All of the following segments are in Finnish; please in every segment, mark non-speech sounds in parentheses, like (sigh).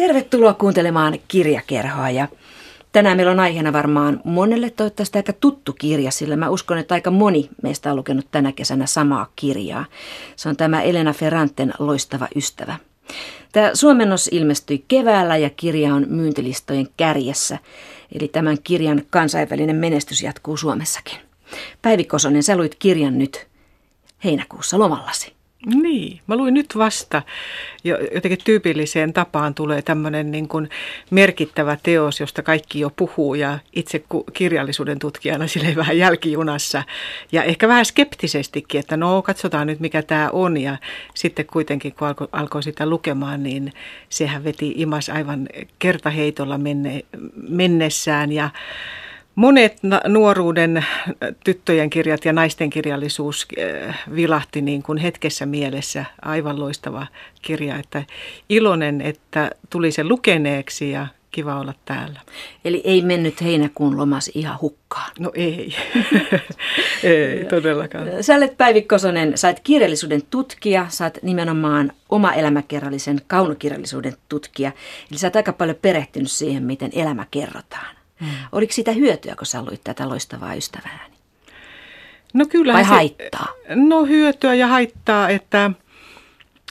Tervetuloa kuuntelemaan kirjakerhoa ja tänään meillä on aiheena varmaan monelle toivottavasti aika tuttu kirja, sillä mä uskon, että aika moni meistä on lukenut tänä kesänä samaa kirjaa. Se on tämä Elena Ferranten Loistava ystävä. Tämä suomennos ilmestyi keväällä ja kirja on myyntilistojen kärjessä, eli tämän kirjan kansainvälinen menestys jatkuu Suomessakin. Päivi Kosonen, sä luit kirjan nyt heinäkuussa lomallasi. Niin, mä luin nyt vasta. Jotenkin tyypilliseen tapaan tulee tämmöinen niin kuin merkittävä teos, josta kaikki jo puhuu ja itse kirjallisuuden tutkijana sille (laughs) vähän jälkijunassa. Ja ehkä vähän skeptisestikin, että no katsotaan nyt mikä tämä on. Ja sitten kuitenkin kun alkoi alko sitä lukemaan, niin sehän veti imas aivan kertaheitolla menne, mennessään. Ja Monet nuoruuden tyttöjen kirjat ja naisten kirjallisuus eh, vilahti niin kuin hetkessä mielessä. Aivan loistava kirja, että iloinen, että tuli se lukeneeksi ja kiva olla täällä. Eli ei mennyt heinäkuun lomas ihan hukkaan. No ei, (laughs) ei todellakaan. Sä olet Päivi Kosonen, sä olet kirjallisuuden tutkija, sä olet nimenomaan oma elämäkerrallisen kaunokirjallisuuden tutkija. Eli sä oot aika paljon perehtynyt siihen, miten elämä kerrotaan. Mm. Oliko siitä hyötyä, kun sä luit tätä loistavaa ystävääni? No kyllä. Vai se, haittaa? No hyötyä ja haittaa, että,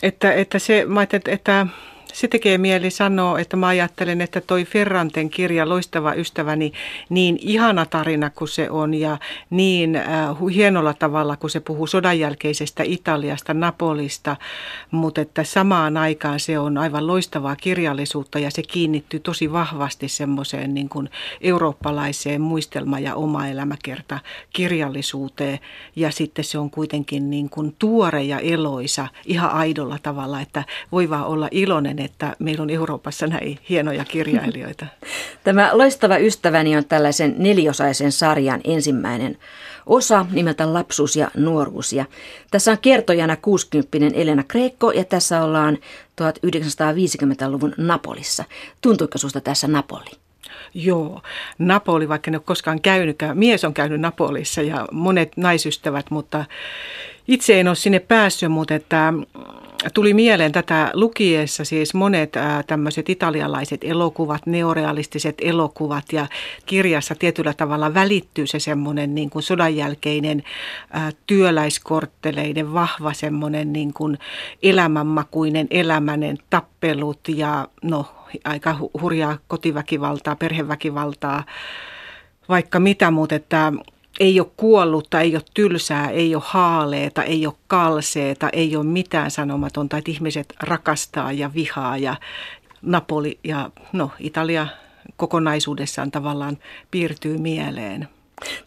että, että se, mä että, että se tekee mieli sanoa, että mä ajattelen, että toi Ferranten kirja Loistava ystäväni niin ihana tarina kuin se on ja niin äh, hienolla tavalla kuin se puhuu sodan jälkeisestä Italiasta, Napolista, mutta että samaan aikaan se on aivan loistavaa kirjallisuutta ja se kiinnittyy tosi vahvasti semmoiseen niin kuin eurooppalaiseen muistelma- ja oma elämäkerta kirjallisuuteen. Ja sitten se on kuitenkin niin kuin tuore ja eloisa ihan aidolla tavalla, että voi vaan olla iloinen, että meillä on Euroopassa näin hienoja kirjailijoita. (laughs) Tämä Loistava ystäväni on tällaisen neliosaisen sarjan ensimmäinen osa nimeltä Lapsuus ja nuoruus. Ja tässä on kertojana 60 Elena Kreikko ja tässä ollaan 1950-luvun Napolissa. Tuntuiko sinusta tässä Napoli? Joo, Napoli, vaikka en ole koskaan käynytkään. Mies on käynyt Napolissa ja monet naisystävät, mutta itse en ole sinne päässyt, mutta että tuli mieleen tätä lukiessa siis monet tämmöiset italialaiset elokuvat, neorealistiset elokuvat ja kirjassa tietyllä tavalla välittyy se semmoinen niin kuin sodan jälkeinen ää, työläiskortteleiden vahva semmoinen niin kuin elämänmakuinen elämänen, tappelut ja no aika hurjaa kotiväkivaltaa, perheväkivaltaa, vaikka mitä, mutta että ei ole kuollutta, ei ole tylsää, ei ole haaleeta, ei ole kalseeta, ei ole mitään sanomatonta, että ihmiset rakastaa ja vihaa ja Napoli ja no, Italia kokonaisuudessaan tavallaan piirtyy mieleen.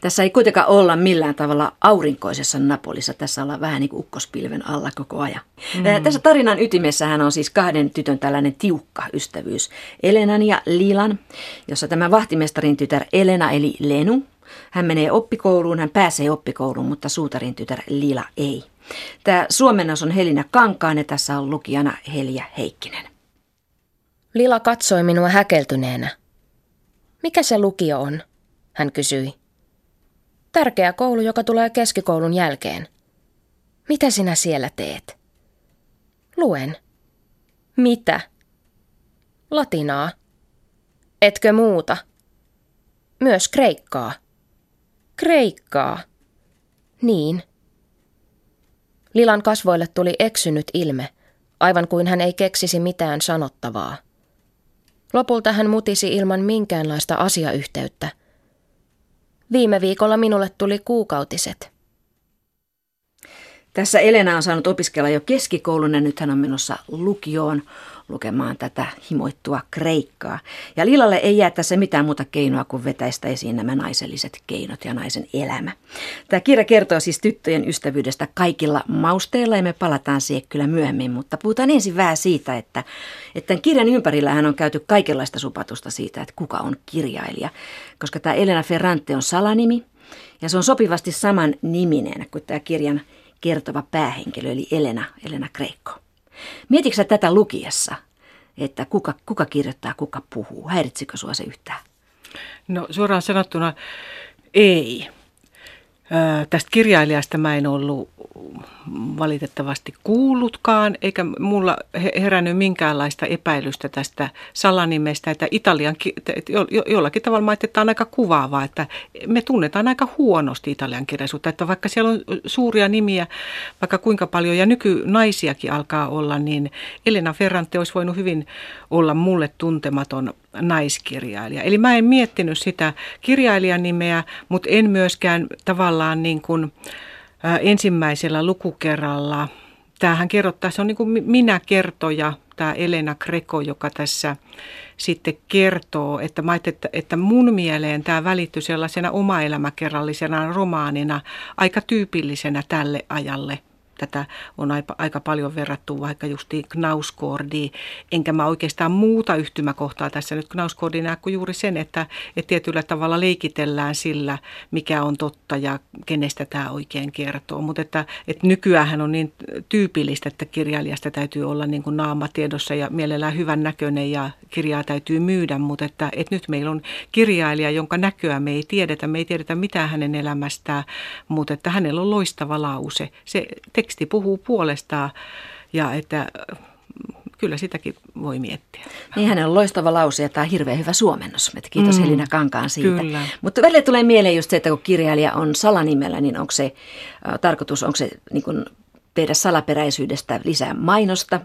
Tässä ei kuitenkaan olla millään tavalla aurinkoisessa Napolissa. Tässä ollaan vähän niin kuin ukkospilven alla koko ajan. Mm. Tässä tarinan ytimessähän on siis kahden tytön tällainen tiukka ystävyys. Elenan ja Lilan, jossa tämä vahtimestarin tytär Elena eli Lenu hän menee oppikouluun, hän pääsee oppikouluun, mutta suutarin tytär Lila ei. Tämä suomennos on Helina Kankaan ja tässä on lukijana Helja Heikkinen. Lila katsoi minua häkeltyneenä. Mikä se lukio on? Hän kysyi. Tärkeä koulu, joka tulee keskikoulun jälkeen. Mitä sinä siellä teet? Luen. Mitä? Latinaa. Etkö muuta? Myös kreikkaa. Kreikkaa. Niin. Lilan kasvoille tuli eksynyt ilme, aivan kuin hän ei keksisi mitään sanottavaa. Lopulta hän mutisi ilman minkäänlaista asiayhteyttä. Viime viikolla minulle tuli kuukautiset. Tässä Elena on saanut opiskella jo keskikoulun ja nyt hän on menossa lukioon lukemaan tätä himoittua kreikkaa. Ja Lilalle ei jää tässä mitään muuta keinoa kuin vetäistä esiin nämä naiselliset keinot ja naisen elämä. Tämä kirja kertoo siis tyttöjen ystävyydestä kaikilla mausteilla ja me palataan siihen kyllä myöhemmin, mutta puhutaan ensin vähän siitä, että, että tämän kirjan ympärillä hän on käyty kaikenlaista supatusta siitä, että kuka on kirjailija. Koska tämä Elena Ferrante on salanimi ja se on sopivasti saman niminen kuin tämä kirjan kertova päähenkilö, eli Elena, Elena Kreikko. Mietitkö sä tätä lukiessa, että kuka, kuka kirjoittaa, kuka puhuu? Häiritsikö sua se yhtään? No suoraan sanottuna ei. tästä kirjailijasta mä en ollut valitettavasti kuullutkaan, eikä mulla herännyt minkäänlaista epäilystä tästä salanimestä, että Italian, jollakin tavalla mä että on aika kuvaavaa, että me tunnetaan aika huonosti italian kirjallisuutta, että vaikka siellä on suuria nimiä, vaikka kuinka paljon, ja nykynaisiakin alkaa olla, niin Elena Ferrante olisi voinut hyvin olla mulle tuntematon naiskirjailija. Eli mä en miettinyt sitä kirjailijan nimeä, mutta en myöskään tavallaan niin kuin, ensimmäisellä lukukerralla. Tämähän kerrottaa, se on niin kuin minä kertoja, tämä Elena Greco, joka tässä sitten kertoo, että, mä että, että mun mieleen tämä välittyy sellaisena oma-elämäkerrallisena romaanina, aika tyypillisenä tälle ajalle – Tätä on aika, aika paljon verrattu vaikka justiin Knauskordiin, enkä mä oikeastaan muuta yhtymäkohtaa tässä nyt Knauskordiin näe kuin juuri sen, että, että tietyllä tavalla leikitellään sillä, mikä on totta ja kenestä tämä oikein kertoo. Mutta että, että nykyään on niin tyypillistä, että kirjailijasta täytyy olla niin kuin naama tiedossa ja mielellään hyvän näköinen ja kirjaa täytyy myydä, mutta että, että nyt meillä on kirjailija, jonka näköä me ei tiedetä, me ei tiedetä mitään hänen elämästään, mutta että hänellä on loistava lause. Se teksti puhuu puolestaan ja että kyllä sitäkin voi miettiä. Niin hänen on loistava lause ja tämä on hirveän hyvä suomennos. Kiitos mm, Helina Kankaan siitä. Kyllä. Mutta välillä tulee mieleen just se, että kun kirjailija on salanimellä, niin onko se äh, tarkoitus, onko se niin kuin tehdä salaperäisyydestä lisää mainosta?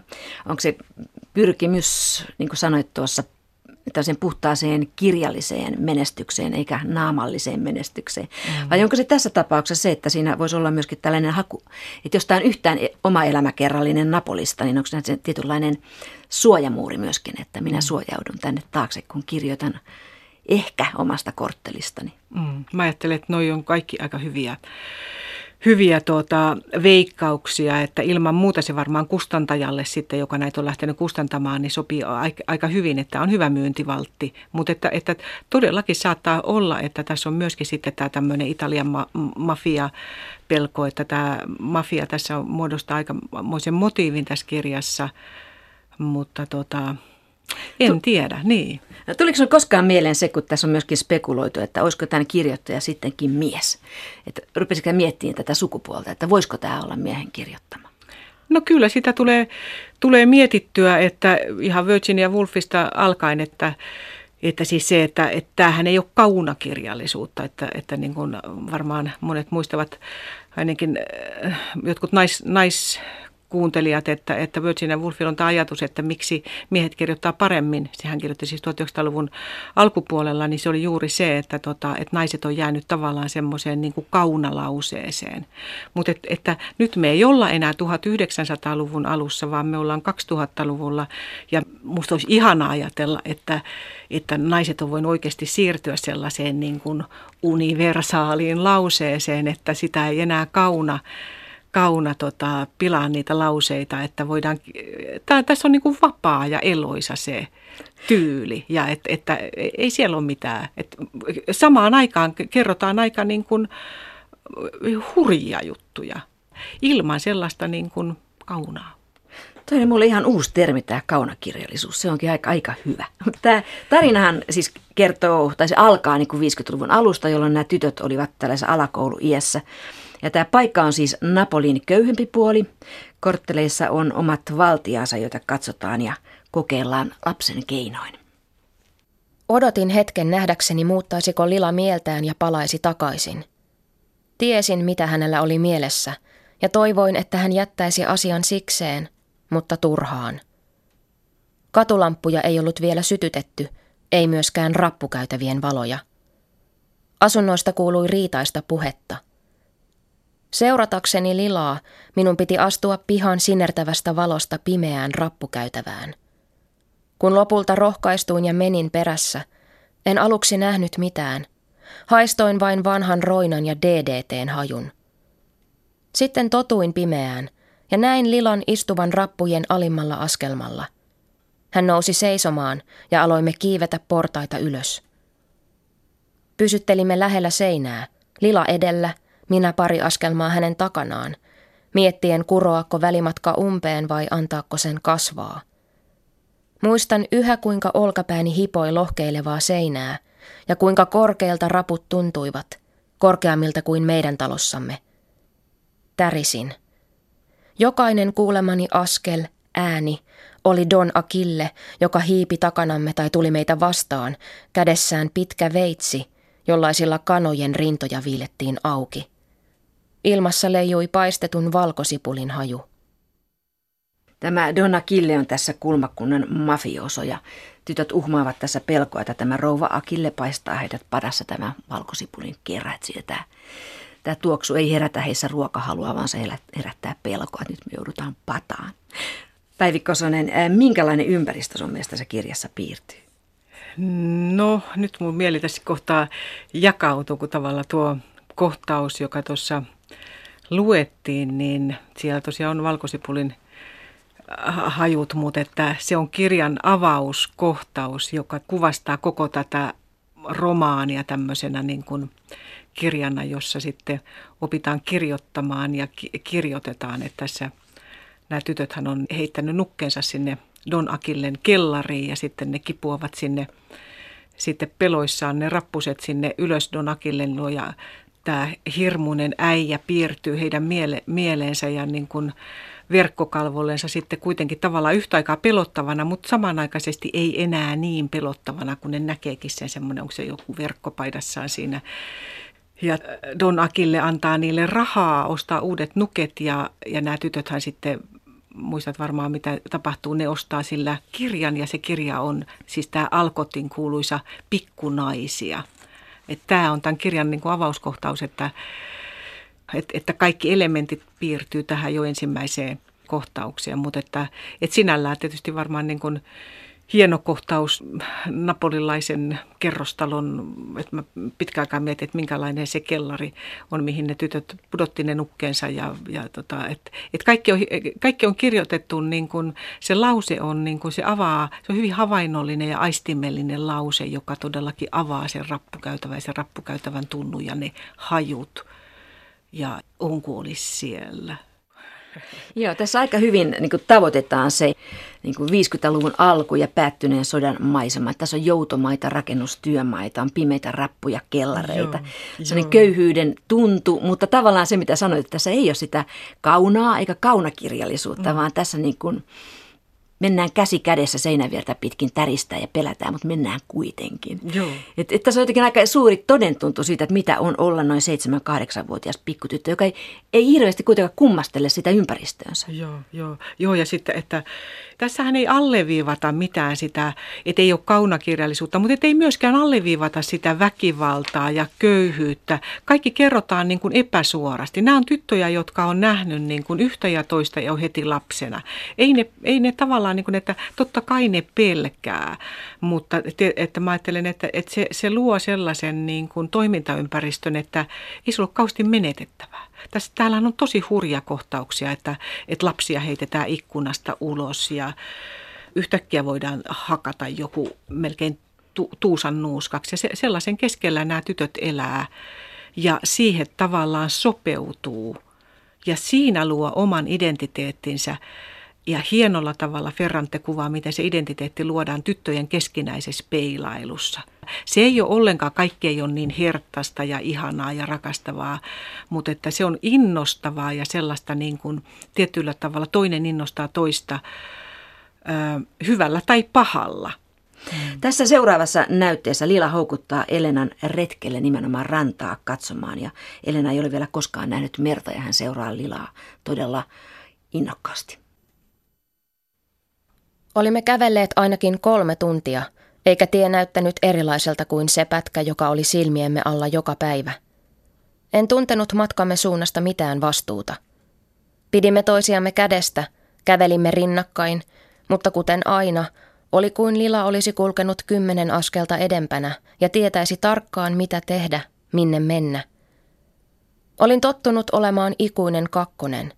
Onko se pyrkimys, niin kuin sanoit tuossa, tällaiseen puhtaaseen kirjalliseen menestykseen eikä naamalliseen menestykseen. Mm. Vai onko se tässä tapauksessa se, että siinä voisi olla myöskin tällainen haku, että jos tämä on yhtään oma elämäkerrallinen Napolista, niin onko se tietynlainen suojamuuri myöskin, että minä mm. suojaudun tänne taakse, kun kirjoitan ehkä omasta korttelistani. Mm. Mä ajattelen, että noi on kaikki aika hyviä hyviä tuota, veikkauksia, että ilman muuta se varmaan kustantajalle sitten, joka näitä on lähtenyt kustantamaan, niin sopii aika, hyvin, että on hyvä myyntivaltti. Mutta että, että todellakin saattaa olla, että tässä on myöskin sitten tämä tämmöinen Italian ma- mafia pelko, että tämä mafia tässä muodostaa aikamoisen motiivin tässä kirjassa, mutta tota, en tu- tiedä, niin. No, tuliko sinulle koskaan mieleen se, kun tässä on myöskin spekuloitu, että olisiko tämän kirjoittaja sittenkin mies? Että rupesikö miettimään tätä sukupuolta, että voisiko tämä olla miehen kirjoittama? No kyllä sitä tulee, tulee mietittyä, että ihan Virginia Woolfista alkaen, että, että siis se, että, että tämähän ei ole kaunakirjallisuutta, että, että niin kuin varmaan monet muistavat ainakin äh, jotkut nais, nais kuuntelijat, että, että Virginia Woolfilla on tämä ajatus, että miksi miehet kirjoittaa paremmin. Sehän kirjoitti siis 1900-luvun alkupuolella, niin se oli juuri se, että, tota, että naiset on jäänyt tavallaan semmoiseen niin kuin kaunalauseeseen. Mutta et, että nyt me ei olla enää 1900-luvun alussa, vaan me ollaan 2000-luvulla ja musta olisi ihana ajatella, että, että naiset on voinut oikeasti siirtyä sellaiseen niin kuin universaaliin lauseeseen, että sitä ei enää kauna kauna tota, pilaa niitä lauseita, että voidaan, tää, tässä on niin vapaa ja eloisa se tyyli ja et, että ei siellä ole mitään. Et samaan aikaan kerrotaan aika niin kuin hurjia juttuja ilman sellaista niin kuin kaunaa. Toi on mulle ihan uusi termi, tämä kaunakirjallisuus. Se onkin aika, aika hyvä. Tämä tarinahan siis kertoo, tai se alkaa niin kuin 50-luvun alusta, jolloin nämä tytöt olivat tällaisessa alakouluiässä. Ja tämä paikka on siis Napolin köyhempi puoli. Kortteleissa on omat valtiansa, joita katsotaan ja kokeillaan lapsen keinoin. Odotin hetken nähdäkseni muuttaisiko Lila mieltään ja palaisi takaisin. Tiesin, mitä hänellä oli mielessä, ja toivoin, että hän jättäisi asian sikseen, mutta turhaan. Katulamppuja ei ollut vielä sytytetty, ei myöskään rappukäytävien valoja. Asunnoista kuului riitaista puhetta – Seuratakseni Lilaa minun piti astua pihan sinertävästä valosta pimeään rappukäytävään. Kun lopulta rohkaistuin ja menin perässä, en aluksi nähnyt mitään. Haistoin vain vanhan roinan ja DDTn hajun. Sitten totuin pimeään ja näin Lilan istuvan rappujen alimmalla askelmalla. Hän nousi seisomaan ja aloimme kiivetä portaita ylös. Pysyttelimme lähellä seinää, Lila edellä – minä pari askelmaa hänen takanaan, miettien kuroako välimatka umpeen vai antaako sen kasvaa. Muistan yhä kuinka olkapääni hipoi lohkeilevaa seinää ja kuinka korkealta raput tuntuivat, korkeammilta kuin meidän talossamme. tärisin. Jokainen kuulemani askel, ääni, oli Don Akille, joka hiipi takanamme tai tuli meitä vastaan, kädessään pitkä veitsi, jollaisilla kanojen rintoja viilettiin auki. Ilmassa leijui paistetun valkosipulin haju. Tämä Donna Kille on tässä kulmakunnan mafioso ja tytöt uhmaavat tässä pelkoa, että tämä rouva Akille paistaa heidät padassa tämä valkosipulin kerät. Tämä, tämä tuoksu ei herätä heissä ruokahalua, vaan se herättää pelkoa, että nyt me joudutaan pataan. Päivi Kosonen, minkälainen ympäristö sun mielestä se kirjassa piirtyy? No nyt mun mieli tässä kohtaa jakautuu, kun tavalla tuo kohtaus, joka tuossa luettiin, niin siellä tosiaan on valkosipulin hajut, mutta että se on kirjan avauskohtaus, joka kuvastaa koko tätä romaania tämmöisenä niin kuin kirjana, jossa sitten opitaan kirjoittamaan ja kirjoitetaan. Että tässä nämä tytöthän on heittänyt nukkeensa sinne Don Akillen kellariin ja sitten ne kipuavat sinne sitten peloissaan ne rappuset sinne ylös Don Akillen luo ja tämä hirmuinen äijä piirtyy heidän miele- mieleensä ja niin kuin verkkokalvollensa sitten kuitenkin tavallaan yhtä aikaa pelottavana, mutta samanaikaisesti ei enää niin pelottavana, kun ne näkeekin sen semmoinen, onko se joku verkkopaidassaan siinä. Ja Don Akille antaa niille rahaa ostaa uudet nuket ja, ja nämä tytöthän sitten muistat varmaan mitä tapahtuu, ne ostaa sillä kirjan ja se kirja on siis tämä Alkotin kuuluisa Pikkunaisia. Että tämä on tämän kirjan niin kuin avauskohtaus, että, että, kaikki elementit piirtyy tähän jo ensimmäiseen kohtaukseen, mutta että, että sinällään tietysti varmaan niin kuin hieno kohtaus napolilaisen kerrostalon, että mä pitkään aikaa mietin, että minkälainen se kellari on, mihin ne tytöt pudotti ne nukkeensa ja, ja tota, että et kaikki, on, kaikki on kirjoitettu niin kuin se lause on, niin kuin se avaa, se on hyvin havainnollinen ja aistimellinen lause, joka todellakin avaa sen rappukäytävän ja sen rappukäytävän tunnu ja ne hajut ja onko olisi siellä. (laughs) Joo, tässä aika hyvin niin kuin tavoitetaan se niin kuin 50-luvun alku ja päättyneen sodan maisema. Tässä on joutomaita, rakennustyömaita, on pimeitä rappuja, kellareita. Joo, se on köyhyyden tuntu, mutta tavallaan se, mitä sanoit, että tässä ei ole sitä kaunaa eikä kaunakirjallisuutta, mm. vaan tässä niin kuin, mennään käsi kädessä seinäviertä pitkin täristää ja pelätään, mutta mennään kuitenkin. Joo. Et, että se on jotenkin aika suuri todentuntu siitä, että mitä on olla noin 7-8-vuotias pikkutyttö, joka ei, ei hirveästi kuitenkaan kummastele sitä ympäristöönsä. Joo, joo, joo ja sitten, että tässähän ei alleviivata mitään sitä, että ei ole kaunakirjallisuutta, mutta ei myöskään alleviivata sitä väkivaltaa ja köyhyyttä. Kaikki kerrotaan niin kuin epäsuorasti. Nämä on tyttöjä, jotka on nähnyt niin kuin yhtä ja toista jo heti lapsena. Ei ne, ei ne tavallaan, niin kuin, että totta kai ne pelkää, mutta että, mä ajattelen, että, että se, se luo sellaisen niin kuin toimintaympäristön, että ei se ole kausti menetettävää. Tässä, täällä on tosi hurja kohtauksia, että, että lapsia heitetään ikkunasta ulos ja yhtäkkiä voidaan hakata joku melkein tu, tuusan nuuskaksi. Ja se, sellaisen keskellä nämä tytöt elää ja siihen tavallaan sopeutuu. Ja siinä luo oman identiteettinsä ja hienolla tavalla Ferrante kuvaa, miten se identiteetti luodaan tyttöjen keskinäisessä peilailussa. Se ei ole ollenkaan, kaikki ei ole niin herttasta ja ihanaa ja rakastavaa, mutta että se on innostavaa ja sellaista niin kuin tietyllä tavalla toinen innostaa toista ö, hyvällä tai pahalla. Hmm. Tässä seuraavassa näytteessä Lila houkuttaa Elenan retkelle nimenomaan rantaa katsomaan ja Elena ei ole vielä koskaan nähnyt merta ja hän seuraa Lilaa todella innokkaasti. Olimme kävelleet ainakin kolme tuntia, eikä tie näyttänyt erilaiselta kuin se pätkä, joka oli silmiemme alla joka päivä. En tuntenut matkamme suunnasta mitään vastuuta. Pidimme toisiamme kädestä, kävelimme rinnakkain, mutta kuten aina, oli kuin Lila olisi kulkenut kymmenen askelta edempänä ja tietäisi tarkkaan mitä tehdä, minne mennä. Olin tottunut olemaan ikuinen kakkonen,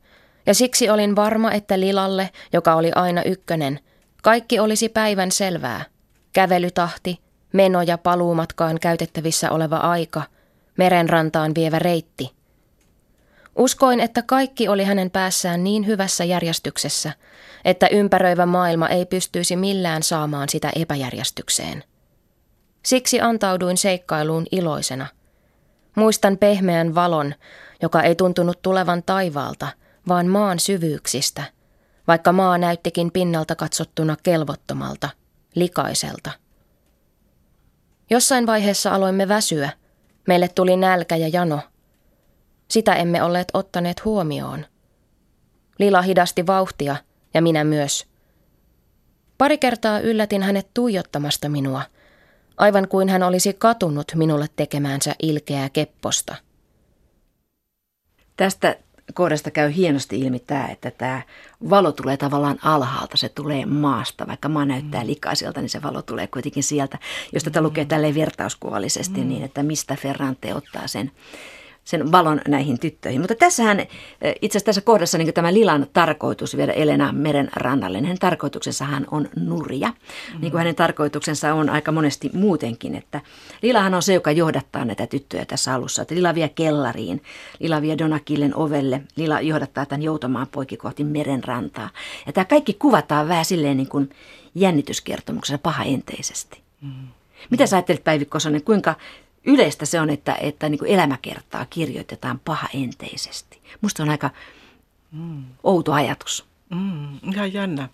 ja siksi olin varma, että Lilalle, joka oli aina ykkönen, kaikki olisi päivän selvää. Kävelytahti, meno- ja paluumatkaan käytettävissä oleva aika, merenrantaan vievä reitti. Uskoin, että kaikki oli hänen päässään niin hyvässä järjestyksessä, että ympäröivä maailma ei pystyisi millään saamaan sitä epäjärjestykseen. Siksi antauduin seikkailuun iloisena. Muistan pehmeän valon, joka ei tuntunut tulevan taivaalta, vaan maan syvyyksistä, vaikka maa näyttikin pinnalta katsottuna kelvottomalta, likaiselta. Jossain vaiheessa aloimme väsyä. Meille tuli nälkä ja jano. Sitä emme olleet ottaneet huomioon. Lila hidasti vauhtia ja minä myös. Pari kertaa yllätin hänet tuijottamasta minua, aivan kuin hän olisi katunut minulle tekemäänsä ilkeää kepposta. Tästä kohdasta käy hienosti ilmi tämä, että tämä valo tulee tavallaan alhaalta, se tulee maasta. Vaikka maa näyttää mm. likaiselta, niin se valo tulee kuitenkin sieltä. Jos tätä lukee tälleen vertauskuvallisesti, mm. niin että mistä Ferrante ottaa sen sen valon näihin tyttöihin. Mutta tässähän, itse asiassa tässä kohdassa niin tämä Lilan tarkoitus viedä Elena meren rannalle, niin hänen tarkoituksensa hän on nurja, mm-hmm. niin kuin hänen tarkoituksensa on aika monesti muutenkin, että Lilahan on se, joka johdattaa näitä tyttöjä tässä alussa, että Lila vie kellariin, Lila vie Donakillen ovelle, Lila johdattaa tämän joutamaan poikki kohti meren rantaa. Ja tämä kaikki kuvataan vähän silleen niin kuin jännityskertomuksessa pahaenteisesti. Mm-hmm. Mitä sä ajattelet Päivi Kosonen, kuinka yleistä se on, että, että niin kuin elämäkertaa kirjoitetaan pahaenteisesti. Musta on aika mm. outo ajatus. Mm, ihan jännä.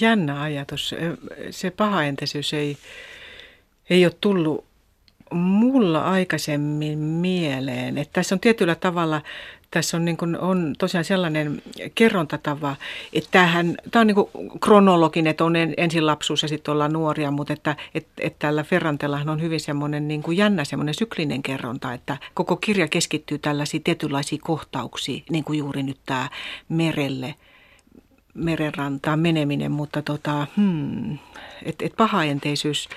Jännä ajatus. Se pahaenteisyys ei, ei ole tullut mulla aikaisemmin mieleen. Että tässä on tietyllä tavalla tässä on, niin kuin, on tosiaan sellainen kerrontatava, että tämähän, tämä on niin kuin kronologinen, että on ensin lapsuus ja sitten ollaan nuoria, mutta että, että, että tällä Ferrantellahan on hyvin semmoinen niin kuin jännä semmoinen syklinen kerronta, että koko kirja keskittyy tällaisiin tietynlaisiin kohtauksiin, niin kuin juuri nyt tämä merelle, merenrantaan meneminen, mutta tota, hmm, että et pahaenteisyys,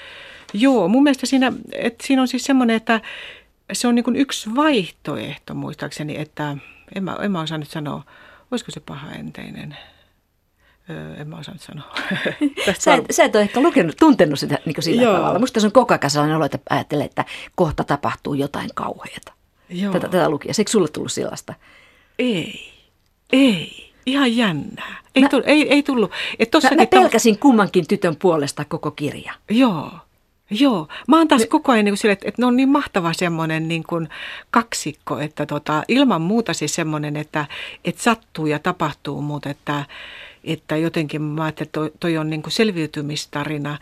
joo, mun mielestä siinä, että siinä on siis semmoinen, että se on niin kuin yksi vaihtoehto muistaakseni, että en mä, en mä osaa nyt sanoa, olisiko se pahaenteinen. Öö, en mä osaa nyt sanoa. (laughs) sä, et, sä et ole ehkä lukenut, tuntenut sitä niin sillä Joo. tavalla. Musta se on koko ajan sellainen olo, että ajattelee, että kohta tapahtuu jotain kauheata. Joo. Tätä, tätä lukia. Eikö sulle tullut sellaista? Ei. Ei. Ihan jännää. Ei, mä, tullut, ei, ei tullut. Et mä, mä pelkäsin kummankin tytön puolesta koko kirja. Joo. Joo, mä oon taas Me... koko ajan niin sille, että, että ne on niin mahtava semmoinen niin kuin kaksikko, että tota, ilman muuta siis semmoinen, että, että sattuu ja tapahtuu, mutta että, että jotenkin mä ajattelin, että toi, toi on niin kuin selviytymistarina.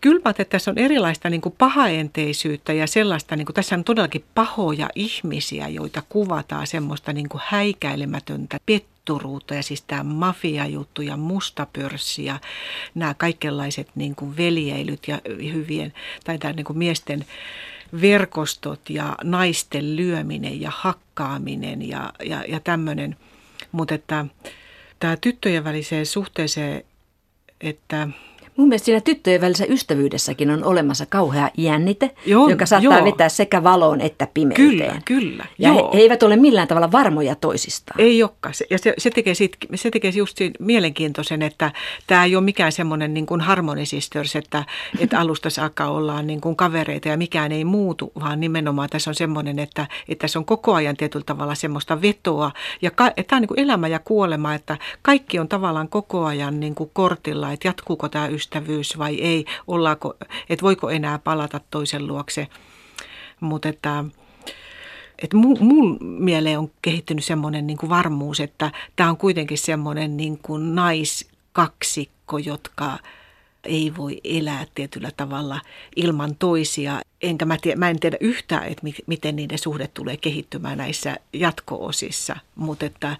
Kyllä mä että tässä on erilaista niin kuin pahaenteisyyttä ja sellaista, niin kuin, tässä on todellakin pahoja ihmisiä, joita kuvataan semmoista niin kuin häikäilemätöntä pet ahturuutta ja siis tämä mafiajuttu ja mustapörssi ja nämä kaikenlaiset niin kuin veljeilyt ja hyvien, tai tämä niin kuin miesten verkostot ja naisten lyöminen ja hakkaaminen ja, ja, ja tämmöinen. Mutta että tämä tyttöjen väliseen suhteeseen, että Mun mielestä siinä tyttöjen välisessä ystävyydessäkin on olemassa kauhea jännite, joo, joka saattaa joo. vetää sekä valoon että pimeyteen. Kyllä, kyllä. Ja he, he eivät ole millään tavalla varmoja toisistaan. Ei olekaan. Ja se, se, tekee, siitä, se tekee just siitä mielenkiintoisen, että tämä ei ole mikään semmoinen niin kuin harmonisisters, että, (laughs) että alusta saakka ollaan niin kuin kavereita ja mikään ei muutu, vaan nimenomaan tässä on semmoinen, että, että tässä on koko ajan tietyllä tavalla semmoista vetoa. Ja ka, että tämä on niin kuin elämä ja kuolema, että kaikki on tavallaan koko ajan niin kuin kortilla, että jatkuuko tämä ystävä ystävyys vai ei, ollaanko, että voiko enää palata toisen luokse. Mutta että, että mun, mun mieleen on kehittynyt semmoinen niin kuin varmuus, että tämä on kuitenkin semmoinen niin kuin naiskaksikko, jotka ei voi elää tietyllä tavalla ilman toisia. Enkä mä, tiedä, mä en tiedä yhtään, että miten niiden suhde tulee kehittymään näissä jatko-osissa, mutta että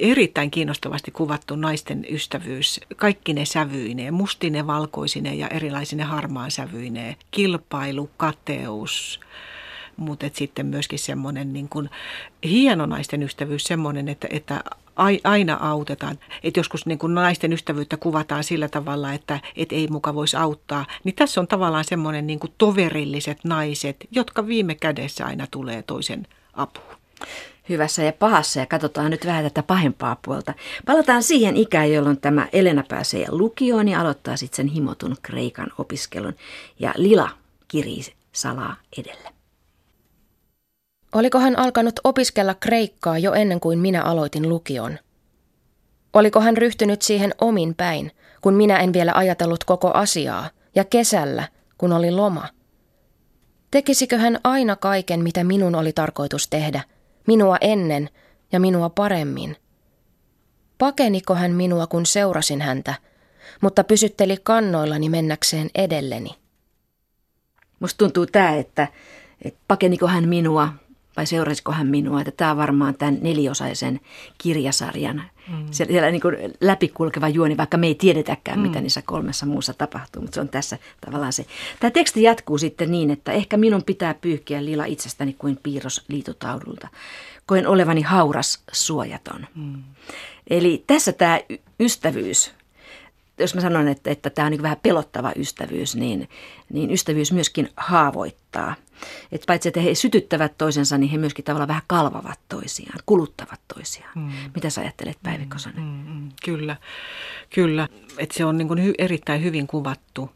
erittäin kiinnostavasti kuvattu naisten ystävyys, kaikki ne sävyineen, mustine, valkoisine ja erilaisine harmaan sävyineen, kilpailu, kateus, mutta sitten myöskin semmoinen niin hieno naisten ystävyys, semmoinen, että, että aina autetaan. Että joskus niin kuin naisten ystävyyttä kuvataan sillä tavalla, että et ei muka voisi auttaa. Niin tässä on tavallaan semmoinen niin kuin toverilliset naiset, jotka viime kädessä aina tulee toisen apuun hyvässä ja pahassa ja katsotaan nyt vähän tätä pahempaa puolta. Palataan siihen ikään, jolloin tämä Elena pääsee lukioon ja aloittaa sitten sen himotun kreikan opiskelun ja Lila kirii salaa edelle. Oliko hän alkanut opiskella kreikkaa jo ennen kuin minä aloitin lukion? Oliko hän ryhtynyt siihen omin päin, kun minä en vielä ajatellut koko asiaa, ja kesällä, kun oli loma? Tekisikö hän aina kaiken, mitä minun oli tarkoitus tehdä, minua ennen ja minua paremmin? Pakeniko hän minua, kun seurasin häntä, mutta pysytteli kannoillani mennäkseen edelleni? Musta tuntuu tämä, että, että pakeniko hän minua vai seurasiko hän minua, että tämä on varmaan tämän neliosaisen kirjasarjan mm. siellä niin kuin läpikulkeva juoni, vaikka me ei tiedetäkään, mm. mitä niissä kolmessa muussa tapahtuu, mutta se on tässä tavallaan se. Tämä teksti jatkuu sitten niin, että ehkä minun pitää pyyhkiä lila itsestäni kuin piirros liitotaudulta. Koen olevani hauras, suojaton. Mm. Eli tässä tämä ystävyys jos mä sanon, että, että tämä on niin vähän pelottava ystävyys, niin, niin ystävyys myöskin haavoittaa. Et paitsi että he sytyttävät toisensa, niin he myöskin tavallaan vähän kalvavat toisiaan, kuluttavat toisiaan. Mm. Mitä sä ajattelet, Päivi Kosonen? Mm, mm, kyllä, kyllä. Et se on niin kuin hy, erittäin hyvin kuvattu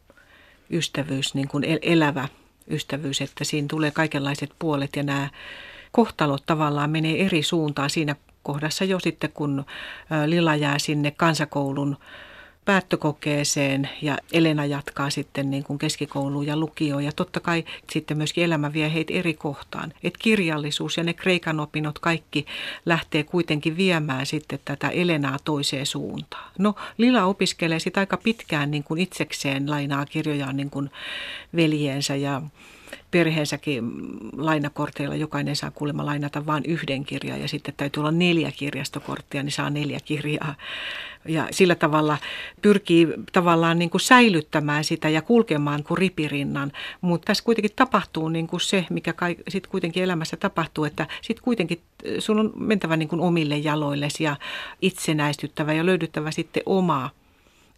ystävyys, niin kuin elävä ystävyys, että siinä tulee kaikenlaiset puolet ja nämä kohtalot tavallaan menee eri suuntaan siinä kohdassa jo sitten, kun Lila jää sinne kansakoulun päättökokeeseen ja Elena jatkaa sitten niin kuin keskikouluun ja lukioon. Ja totta kai sitten myöskin elämä vie heitä eri kohtaan. Et kirjallisuus ja ne kreikan opinnot kaikki lähtee kuitenkin viemään sitten tätä Elenaa toiseen suuntaan. No Lila opiskelee sitä aika pitkään niin kuin itsekseen, lainaa kirjojaan niin kuin veljeensä ja perheensäkin lainakorteilla jokainen saa kuulemma lainata vain yhden kirjan ja sitten täytyy olla neljä kirjastokorttia, niin saa neljä kirjaa. Ja sillä tavalla pyrkii tavallaan niin kuin säilyttämään sitä ja kulkemaan kuin ripirinnan. Mutta tässä kuitenkin tapahtuu niin kuin se, mikä sitten kuitenkin elämässä tapahtuu, että sitten kuitenkin sun on mentävä niin kuin omille jaloillesi ja itsenäistyttävä ja löydyttävä sitten omaa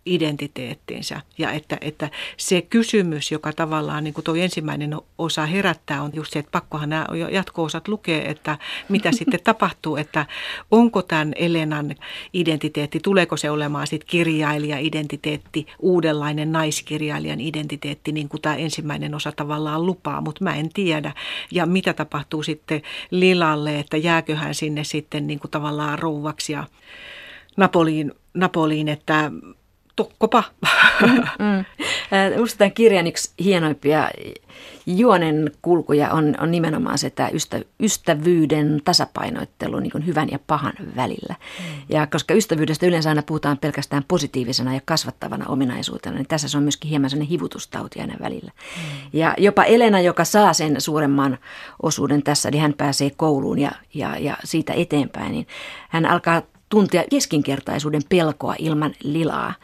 identiteettinsä. Ja että, että se kysymys, joka tavallaan niin kuin tuo ensimmäinen osa herättää, on just se, että pakkohan nämä jatko-osat lukee, että mitä (laughs) sitten tapahtuu, että onko tämän Elenan identiteetti, tuleeko se olemaan sitten kirjailija-identiteetti, uudenlainen naiskirjailijan identiteetti, niin kuin tämä ensimmäinen osa tavallaan lupaa, mutta mä en tiedä. Ja mitä tapahtuu sitten Lilalle, että jääkö hän sinne sitten niin kuin tavallaan rouvaksi ja Napoliin, Napoliin että tokkopa. Mm, mm. (laughs) Minusta tämän kirjan yksi hienoimpia juonen kulkuja on, on nimenomaan se tämä ystä, ystävyyden tasapainoittelu niin kuin hyvän ja pahan välillä. Mm. Ja koska ystävyydestä yleensä aina puhutaan pelkästään positiivisena ja kasvattavana ominaisuutena, niin tässä se on myöskin hieman sellainen hivutustauti aina välillä. Mm. Ja jopa Elena, joka saa sen suuremman osuuden tässä, niin hän pääsee kouluun ja, ja, ja siitä eteenpäin, niin hän alkaa tuntea keskinkertaisuuden pelkoa ilman lilaa.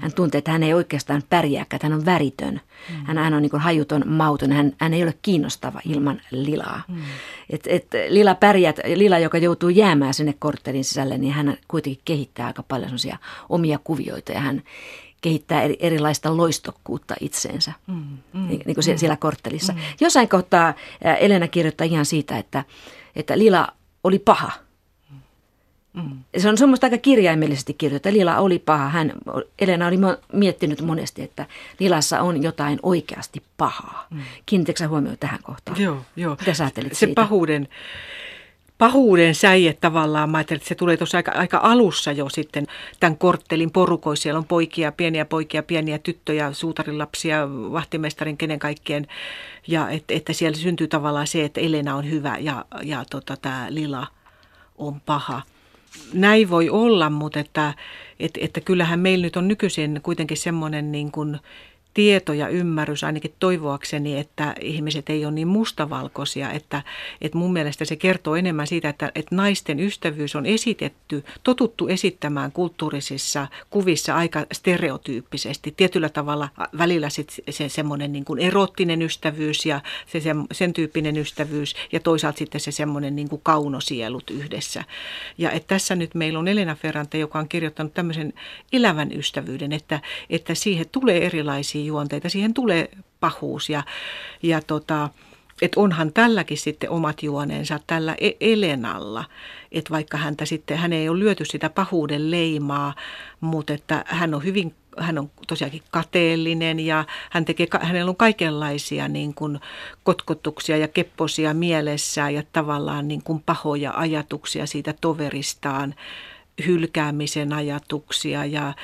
Hän tuntee, että hän ei oikeastaan pärjääkään, että hän on väritön. Hän, hän on niin hajuton, mauton, hän, hän ei ole kiinnostava ilman lilaa. Mm. Et, et, lila pärjää, lila, joka joutuu jäämään sinne korttelin sisälle, niin hän kuitenkin kehittää aika paljon omia kuvioita ja hän kehittää eri, erilaista loistokkuutta itseensä mm, mm, niin, niin kuin mm, siellä korttelissa. Mm. Jossain kohtaa Elena kirjoittaa ihan siitä, että, että lila oli paha – Mm. Se on semmoista aika kirjaimellisesti kirjoitettu. Lila oli paha. Hän, Elena oli miettinyt monesti, että Lilassa on jotain oikeasti pahaa. Mm. Kiinnitätkö huomioon tähän kohtaan? Joo, joo. Mitä sä Se siitä? pahuuden, pahuuden säie tavallaan, mä ajattelin, että se tulee tuossa aika, aika alussa jo sitten tämän korttelin porukoissa. Siellä on poikia, pieniä poikia, pieniä tyttöjä, suutarilapsia, vahtimestarin, kenen kaikkien. Ja että, että siellä syntyy tavallaan se, että Elena on hyvä ja, ja tota, tämä Lila on paha näin voi olla, mutta että, että, että kyllähän meillä nyt on nykyisin kuitenkin semmoinen niin kuin tieto ja ymmärrys ainakin toivoakseni, että ihmiset ei ole niin mustavalkoisia, että, että mun mielestä se kertoo enemmän siitä, että, että naisten ystävyys on esitetty, totuttu esittämään kulttuurisissa kuvissa aika stereotyyppisesti. Tietyllä tavalla välillä sit se semmoinen niin kuin erottinen ystävyys ja se, sen, sen tyyppinen ystävyys ja toisaalta sitten se semmoinen niin kuin kaunosielut yhdessä. Ja että tässä nyt meillä on Elena Ferrante, joka on kirjoittanut tämmöisen elävän ystävyyden, että, että siihen tulee erilaisia juonteita. Siihen tulee pahuus ja, ja tota, että onhan tälläkin sitten omat juoneensa tällä e- Elenalla, että vaikka häntä sitten, hän ei ole lyöty sitä pahuuden leimaa, mutta että hän on hyvin hän on tosiaankin kateellinen ja hän tekee, hänellä on kaikenlaisia niin kuin kotkotuksia ja kepposia mielessään ja tavallaan niin kuin pahoja ajatuksia siitä toveristaan, hylkäämisen ajatuksia ja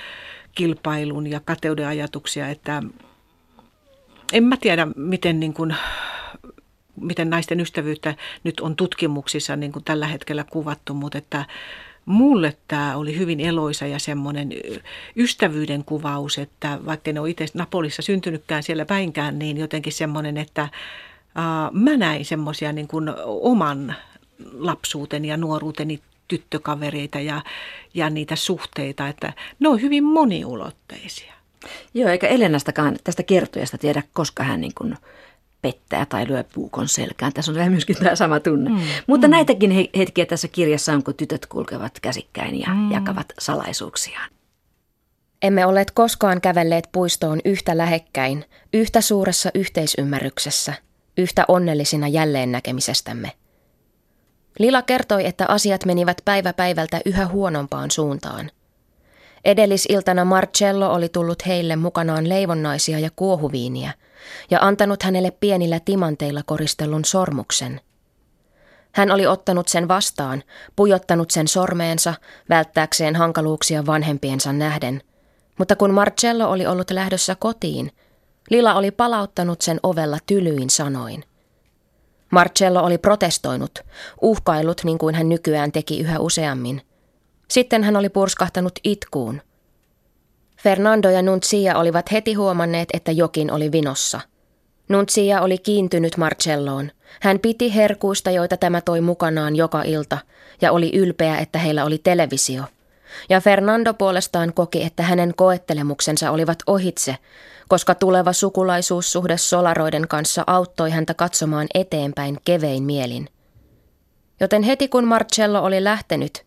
kilpailun ja kateuden ajatuksia, että en mä tiedä, miten niin kuin miten naisten ystävyyttä nyt on tutkimuksissa niin kuin tällä hetkellä kuvattu, mutta että mulle tämä oli hyvin eloisa ja semmoinen ystävyyden kuvaus, että vaikka ne ole itse Napolissa syntynytkään siellä päinkään, niin jotenkin semmoinen, että äh, mä näin semmoisia niin oman lapsuuteni ja nuoruuteni tyttökavereita ja, ja niitä suhteita, että ne on hyvin moniulotteisia. Joo, eikä Elenastakaan tästä kertojasta tiedä, koska hän niin kuin pettää tai lyö puukon selkään. Tässä on vähän myöskin tämä sama tunne. Mm, Mutta mm. näitäkin hetkiä tässä kirjassa on, kun tytöt kulkevat käsikkäin ja mm. jakavat salaisuuksiaan. Emme olleet koskaan kävelleet puistoon yhtä lähekkäin, yhtä suuressa yhteisymmärryksessä, yhtä onnellisina jälleen näkemisestämme. Lila kertoi, että asiat menivät päivä päivältä yhä huonompaan suuntaan. Edellisiltana Marcello oli tullut heille mukanaan leivonnaisia ja kuohuviiniä – ja antanut hänelle pienillä timanteilla koristellun sormuksen. Hän oli ottanut sen vastaan, pujottanut sen sormeensa, välttääkseen hankaluuksia vanhempiensa nähden. Mutta kun Marcello oli ollut lähdössä kotiin, Lila oli palauttanut sen ovella tylyin sanoin. Marcello oli protestoinut, uhkailut niin kuin hän nykyään teki yhä useammin. Sitten hän oli purskahtanut itkuun – Fernando ja Nuncia olivat heti huomanneet, että jokin oli vinossa. Nuncia oli kiintynyt Marcelloon. Hän piti herkuista, joita tämä toi mukanaan joka ilta, ja oli ylpeä, että heillä oli televisio. Ja Fernando puolestaan koki, että hänen koettelemuksensa olivat ohitse, koska tuleva sukulaisuussuhde solaroiden kanssa auttoi häntä katsomaan eteenpäin kevein mielin. Joten heti kun Marcello oli lähtenyt,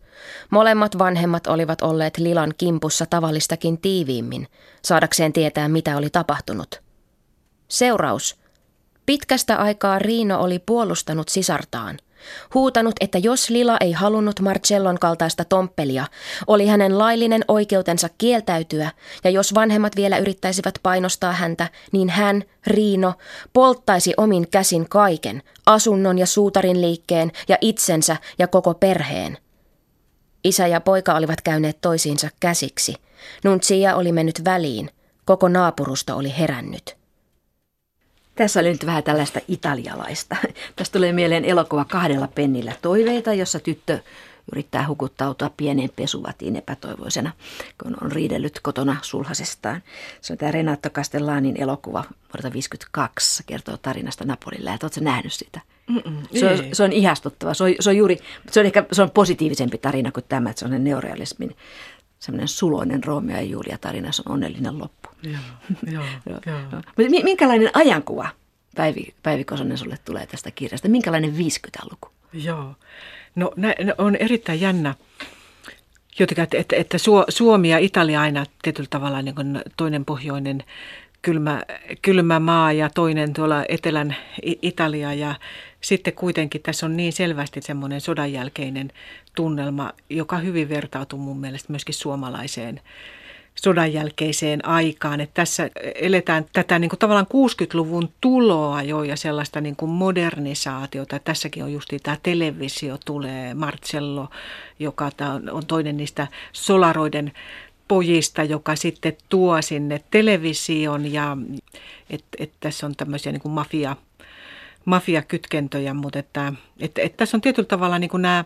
Molemmat vanhemmat olivat olleet Lilan kimpussa tavallistakin tiiviimmin, saadakseen tietää mitä oli tapahtunut. Seuraus. Pitkästä aikaa Riino oli puolustanut sisartaan. Huutanut, että jos Lila ei halunnut Marcellon kaltaista tomppelia, oli hänen laillinen oikeutensa kieltäytyä, ja jos vanhemmat vielä yrittäisivät painostaa häntä, niin hän, Riino, polttaisi omin käsin kaiken, asunnon ja suutarin liikkeen ja itsensä ja koko perheen – Isä ja poika olivat käyneet toisiinsa käsiksi. Nuntsia oli mennyt väliin. Koko naapurusto oli herännyt. Tässä oli nyt vähän tällaista italialaista. (laughs) Tästä tulee mieleen elokuva kahdella pennillä toiveita, jossa tyttö yrittää hukuttautua pieneen pesuvatiin epätoivoisena, kun on riidellyt kotona sulhasestaan. Se on tämä Renato Castellanin elokuva vuodelta 1952, kertoo tarinasta Napolin läheltä. Oletko nähnyt sitä? Se on, se on ihastuttava. Se on, se on juuri, se on ehkä se on positiivisempi tarina kuin tämä, että se on neorealismin semmoinen suloinen Romeo ja Julia tarina, se on onnellinen loppu. Joo, joo, (laughs) joo. joo. Minkälainen ajankuva Päivi, Päivi Kosonen sulle tulee tästä kirjasta? Minkälainen 50-luku? Joo, no nä, on erittäin jännä jotenkin, että, että, että Suomi ja Italia aina tietyllä tavalla niin kuin toinen pohjoinen kylmä, kylmä maa ja toinen tuolla etelän Italia ja sitten kuitenkin tässä on niin selvästi semmoinen sodanjälkeinen tunnelma, joka hyvin vertautuu mun mielestä myöskin suomalaiseen sodan jälkeiseen aikaan. Että tässä eletään tätä niin kuin tavallaan 60-luvun tuloa jo ja sellaista niin kuin modernisaatiota. Tässäkin on justi tämä televisio tulee, Marcello, joka on toinen niistä solaroiden pojista, joka sitten tuo sinne television ja että et tässä on tämmöisiä niin kuin mafia, mafiakytkentöjä, mutta että, että, että tässä on tietyllä tavalla niin kuin nämä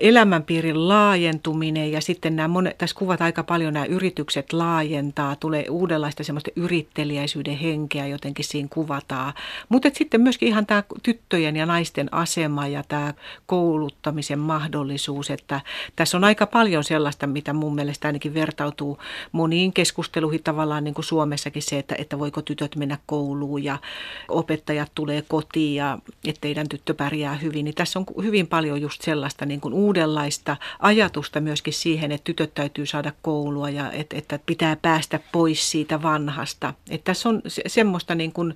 elämänpiirin laajentuminen ja sitten nämä monet, tässä kuvat aika paljon nämä yritykset laajentaa, tulee uudenlaista semmoista yrittelijäisyyden henkeä jotenkin siinä kuvataan. Mutta sitten myöskin ihan tämä tyttöjen ja naisten asema ja tämä kouluttamisen mahdollisuus, että tässä on aika paljon sellaista, mitä mun mielestä ainakin vertautuu moniin keskusteluihin tavallaan niin kuin Suomessakin se, että, että voiko tytöt mennä kouluun ja opettajat tulee kotiin ja että teidän tyttö pärjää hyvin, niin tässä on hyvin paljon just sellaista niin kuin uudenlaista ajatusta myöskin siihen, että tytöt täytyy saada koulua ja että, että pitää päästä pois siitä vanhasta. Että tässä on se, semmoista niin kuin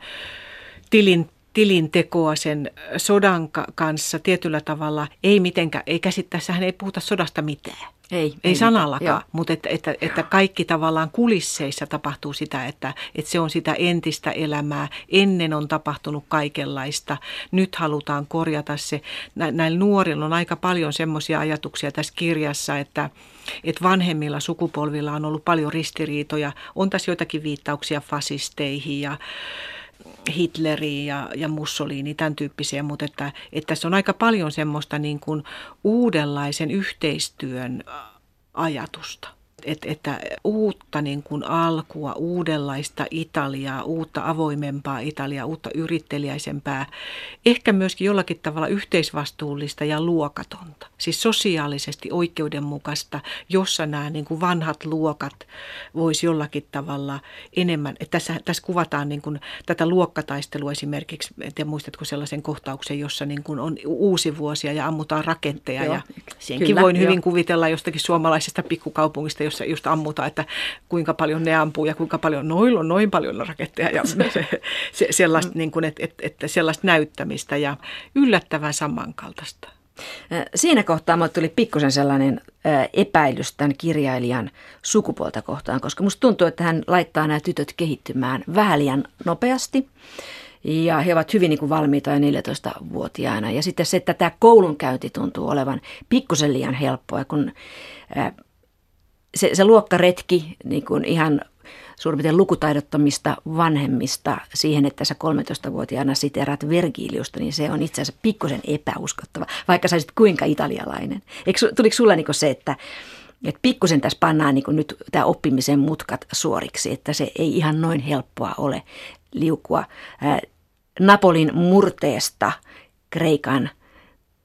tilin tilintekoa sen sodan kanssa tietyllä tavalla. Ei mitenkään, ei käsittäessähän ei puhuta sodasta mitään. Ei, ei, ei sanallakaan, mutta että, että, että kaikki tavallaan kulisseissa tapahtuu sitä, että, että se on sitä entistä elämää. Ennen on tapahtunut kaikenlaista. Nyt halutaan korjata se. Näillä nuorilla on aika paljon semmoisia ajatuksia tässä kirjassa, että, että vanhemmilla sukupolvilla on ollut paljon ristiriitoja. On tässä joitakin viittauksia fasisteihin ja Hitleri ja, ja Mussolini, tämän tyyppisiä, mutta että, että tässä on aika paljon semmoista niin kuin uudenlaisen yhteistyön ajatusta että, että uutta niin kuin alkua, uudenlaista Italiaa, uutta avoimempaa Italiaa, uutta yrittelijäisempää, ehkä myöskin jollakin tavalla yhteisvastuullista ja luokatonta. Siis sosiaalisesti oikeudenmukaista, jossa nämä niin kuin vanhat luokat voisi jollakin tavalla enemmän. Että tässä, tässä kuvataan niin kuin tätä luokkataistelua esimerkiksi, te muistatko sellaisen kohtauksen, jossa niin kuin on uusi vuosia ja ammutaan rakentteja. Joo, ja senkin kyllä, voin jo. hyvin kuvitella jostakin suomalaisesta pikkukaupungista, jossa just ammutaan, että kuinka paljon ne ampuu ja kuinka paljon noilla on noin paljon raketteja ja (laughs) se, se, sellaista, mm. niin kuin, että, että, että sellaista näyttämistä ja yllättävän samankaltaista. Siinä kohtaa mulle tuli pikkusen sellainen epäilys tämän kirjailijan sukupuolta kohtaan, koska musta tuntuu, että hän laittaa nämä tytöt kehittymään vähän liian nopeasti. Ja he ovat hyvin niin kuin valmiita jo 14-vuotiaana. Ja sitten se, että tämä koulunkäynti tuntuu olevan pikkusen liian helppoa, kun se, se luokkaretki niin kuin ihan suurin lukutaidottomista vanhemmista siihen, että sä 13-vuotiaana siterat Vergiliusta, niin se on itse asiassa pikkusen epäuskottava, vaikka sä olisit kuinka italialainen. Eikö, tuliko sulla niin se, että, että pikkusen tässä pannaan niin nyt tämä oppimisen mutkat suoriksi, että se ei ihan noin helppoa ole liukua ää, Napolin murteesta Kreikan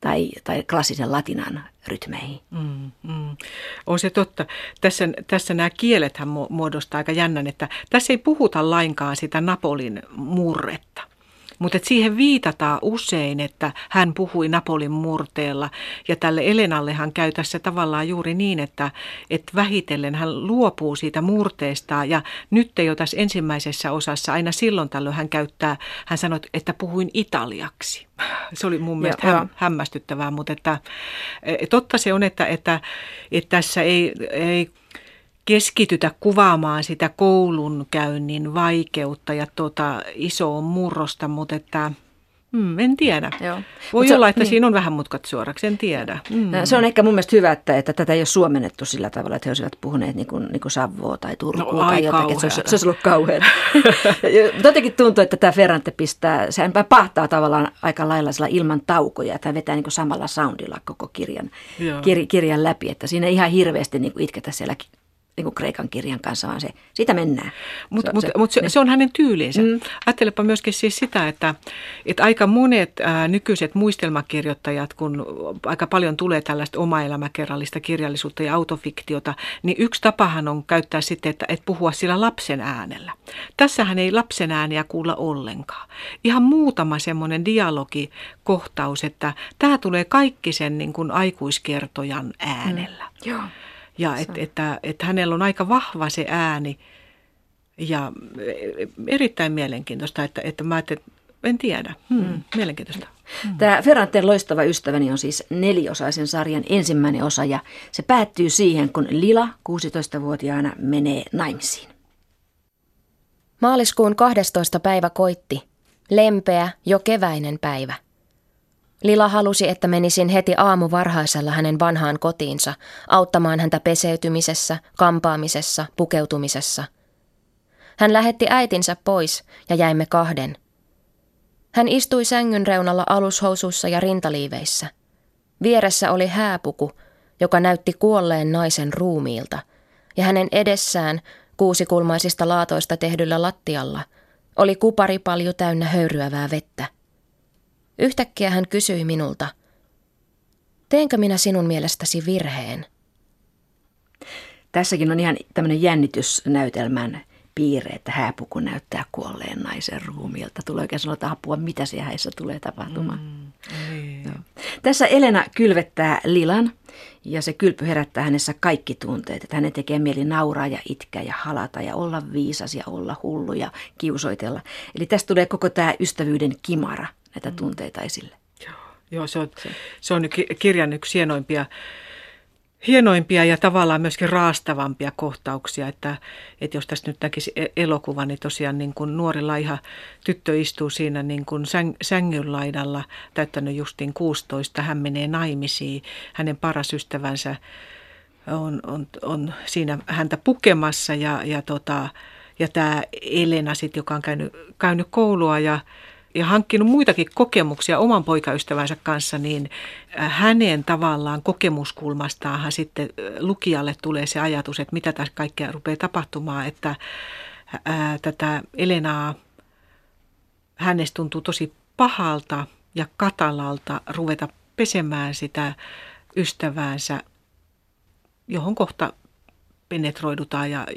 tai, tai klassisen latinan rytmeihin. Mm, mm. On se totta. Tässä, tässä nämä kielethän muodostaa aika jännän, että tässä ei puhuta lainkaan sitä Napolin murretta. Mutta siihen viitataan usein, että hän puhui Napolin murteella. Ja tälle Elenallehan käy tässä tavallaan juuri niin, että, että vähitellen hän luopuu siitä murteesta. Ja nyt jo tässä ensimmäisessä osassa aina silloin tällöin hän käyttää, hän sanoi, että puhuin italiaksi. Se oli mun mielestä häm, hämmästyttävää, mutta että, e, totta se on, että, että, että tässä ei, ei keskitytä kuvaamaan sitä koulunkäynnin vaikeutta ja tuota isoa murrosta, mutta että Hmm, en tiedä. Joo. Voi Mut olla, että niin. siinä on vähän mutkat suoraksi, en tiedä. Hmm. Se on ehkä mun mielestä hyvä, että, että tätä ei ole suomennettu sillä tavalla, että he olisivat puhuneet niin kuin, niin kuin Savoa tai Turkua no, tai jotakin. Että se, olisi, se olisi ollut kauhean. (laughs) Jotenkin tuntuu, että tämä Ferrante pistää, sehän pahtaa tavallaan aika lailla ilman taukoja, että hän vetää niin kuin samalla soundilla koko kirjan, kir, kirjan läpi, että siinä ei ihan hirveästi niin kuin itketä siellä niin kuin Kreikan kirjan kanssa, vaan se, sitä mennään. Mutta mut, mut se, se on hänen tyylinsä. Mm. Ajattelepa myöskin siis sitä, että, että aika monet ää, nykyiset muistelmakirjoittajat, kun aika paljon tulee tällaista omaelämäkerrallista kirjallisuutta ja autofiktiota, niin yksi tapahan on käyttää sitten, että, että puhua sillä lapsen äänellä. Tässähän ei lapsen ääniä kuulla ollenkaan. Ihan muutama semmoinen dialogikohtaus, että tämä tulee kaikki sen niin kuin aikuiskertojan äänellä. Mm. Joo. Ja että et, et hänellä on aika vahva se ääni ja erittäin mielenkiintoista, että, että mä että en tiedä. Hmm, mm. Mielenkiintoista. Hmm. Tämä Ferranteen loistava ystäväni on siis neliosaisen sarjan ensimmäinen osa ja se päättyy siihen, kun Lila 16-vuotiaana menee naimisiin. Maaliskuun 12. päivä koitti. Lempeä, jo keväinen päivä. Lila halusi, että menisin heti aamu varhaisella hänen vanhaan kotiinsa, auttamaan häntä peseytymisessä, kampaamisessa, pukeutumisessa. Hän lähetti äitinsä pois ja jäimme kahden. Hän istui sängyn reunalla alushousuissa ja rintaliiveissä. Vieressä oli hääpuku, joka näytti kuolleen naisen ruumiilta, ja hänen edessään kuusikulmaisista laatoista tehdyllä lattialla oli kuparipalju täynnä höyryävää vettä. Yhtäkkiä hän kysyi minulta, teenkö minä sinun mielestäsi virheen? Tässäkin on ihan tämmöinen jännitysnäytelmän piirre, että hääpuku näyttää kuolleen naisen ruumiilta. Tulee oikein sanoa, että apua, mitä siellä häissä tulee tapahtumaan. Mm, niin. no. Tässä Elena kylvettää lilan ja se kylpy herättää hänessä kaikki tunteet. Että hänen tekee mieli nauraa ja itkeä ja halata ja olla viisas ja olla hullu ja kiusoitella. Eli tästä tulee koko tämä ystävyyden kimara näitä mm. tunteita esille. Joo, joo se, on, se on kirjan yksi hienoimpia, hienoimpia ja tavallaan myöskin raastavampia kohtauksia, että, että jos tästä nyt näkisi e-, elokuva, niin tosiaan niin kuin nuori laiha tyttö istuu siinä niin kuin säng, sängyn laidalla, täyttänyt justiin 16, hän menee naimisiin, hänen paras ystävänsä on, on, on siinä häntä pukemassa ja, ja tota, ja tämä Elena sitten, joka on käynyt, käynyt koulua ja, ja hankkinut muitakin kokemuksia oman poikaystävänsä kanssa, niin hänen tavallaan kokemuskulmastaan sitten lukijalle tulee se ajatus, että mitä tässä kaikkea rupeaa tapahtumaan, että ää, tätä Elenaa hänestä tuntuu tosi pahalta ja katalalta ruveta pesemään sitä ystäväänsä, johon kohta penetroidutaan ja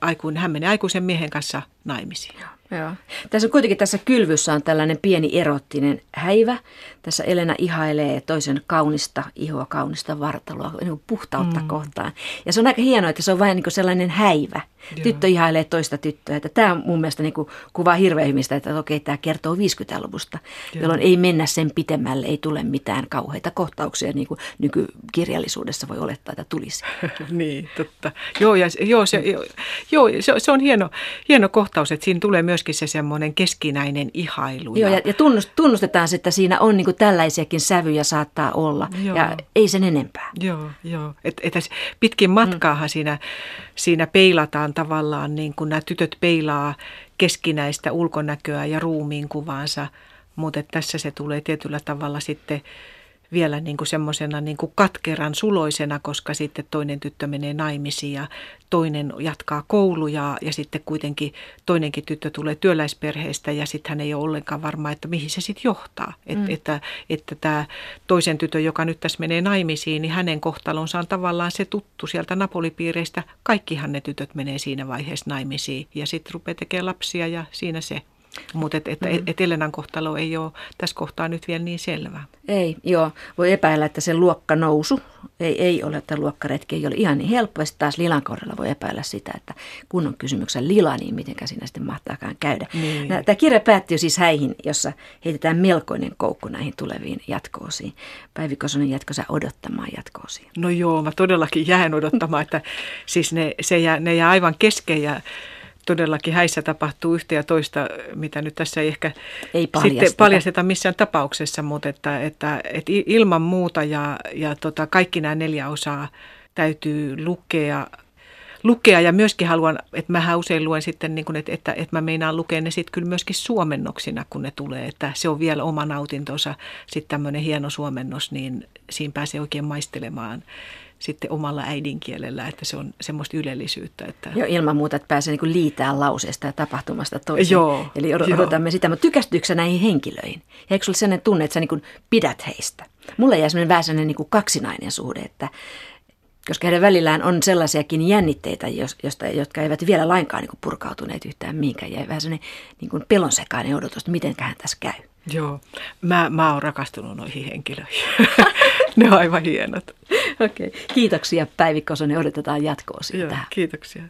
aikuin, hän menee aikuisen miehen kanssa naimisiin. Joo. Tässä kuitenkin tässä kylvyssä on tällainen pieni erottinen häivä. Tässä Elena ihailee toisen kaunista ihoa, kaunista vartaloa, niin kuin puhtautta mm. kohtaan. Ja se on aika hienoa, että se on vain niin kuin sellainen häivä. Joo. Tyttö ihailee toista tyttöä. Että tämä on mun mielestä niin kuin kuvaa hirveän hyvin sitä, että okei, tämä kertoo 50-luvusta, Joo. jolloin ei mennä sen pitemmälle, ei tule mitään kauheita kohtauksia, niin kuin nykykirjallisuudessa voi olettaa, että tulisi. (laughs) niin, totta. Joo, ja, joo, se, joo, joo se, se on hieno, hieno kohtaus, että siinä tulee myöskin se semmoinen keskinäinen ihailu. Joo, ja, ja tunnustetaan, että siinä on niin kuin tällaisiakin sävyjä saattaa olla, joo. ja ei sen enempää. Joo, joo. Et, et pitkin matkaahan mm. siinä, siinä peilataan tavallaan, niin kuin nämä tytöt peilaa keskinäistä ulkonäköä ja ruumiin kuvaansa, mutta tässä se tulee tietyllä tavalla sitten vielä niin kuin semmoisena niin kuin katkeran suloisena, koska sitten toinen tyttö menee naimisiin ja toinen jatkaa kouluja ja sitten kuitenkin toinenkin tyttö tulee työläisperheestä ja sitten hän ei ole ollenkaan varma, että mihin se sitten johtaa. Et, mm. Että, että tämä toisen tytön, joka nyt tässä menee naimisiin, niin hänen kohtalonsa on tavallaan se tuttu sieltä Napolipiireistä. Kaikkihan ne tytöt menee siinä vaiheessa naimisiin ja sitten rupeaa tekemään lapsia ja siinä se. Mutta et, et, mm. et Elenan kohtalo ei ole tässä kohtaa nyt vielä niin selvä. Ei, joo. Voi epäillä, että se luokka nousu ei, ei ole, että luokkaretki ei ole ihan niin helppo. Ja taas Lilan kohdalla voi epäillä sitä, että kun on kysymyksen Lila, niin miten siinä sitten mahtaakaan käydä. Niin. Tämä kirja päättyy siis häihin, jossa heitetään melkoinen koukku näihin tuleviin jatkoosiin. Päivi Kosonen, jatko sä odottamaan jatkoosiin? No joo, mä todellakin jään odottamaan, että siis ne, se jää, ne jää aivan kesken ja todellakin häissä tapahtuu yhtä ja toista, mitä nyt tässä ei ehkä ei paljasteta. sitten paljasteta missään tapauksessa, mutta että, että, että ilman muuta ja, ja tota, kaikki nämä neljä osaa täytyy lukea lukea ja myöskin haluan, että mä usein luen sitten, niin kuin, että, että, että mä meinaan lukea ne sitten kyllä myöskin suomennoksina, kun ne tulee, että se on vielä oma nautintonsa, sitten tämmöinen hieno suomennos, niin siinä pääsee oikein maistelemaan sitten omalla äidinkielellä, että se on semmoista ylellisyyttä. Että... Joo, ilman muuta, että pääsee niin liitään lauseesta ja tapahtumasta toiseen. Joo, Eli odotamme joo. sitä, mutta tykästyykö näihin henkilöihin? Ja eikö sulla sellainen tunne, että sä niin pidät heistä? Mulle jää sellainen vähän sellainen niin kaksinainen suhde, että koska heidän välillään on sellaisiakin jännitteitä, josta, jotka eivät vielä lainkaan niin purkautuneet yhtään mihinkään. Jäi vähän sellainen niin pelonsekainen odotus, että mitenköhän tässä käy. Joo, mä, mä oon rakastunut noihin henkilöihin. (laughs) ne on aivan hienot. Okei, okay. kiitoksia Päivi Kosonen, odotetaan jatkoa siitä. Joo, kiitoksia.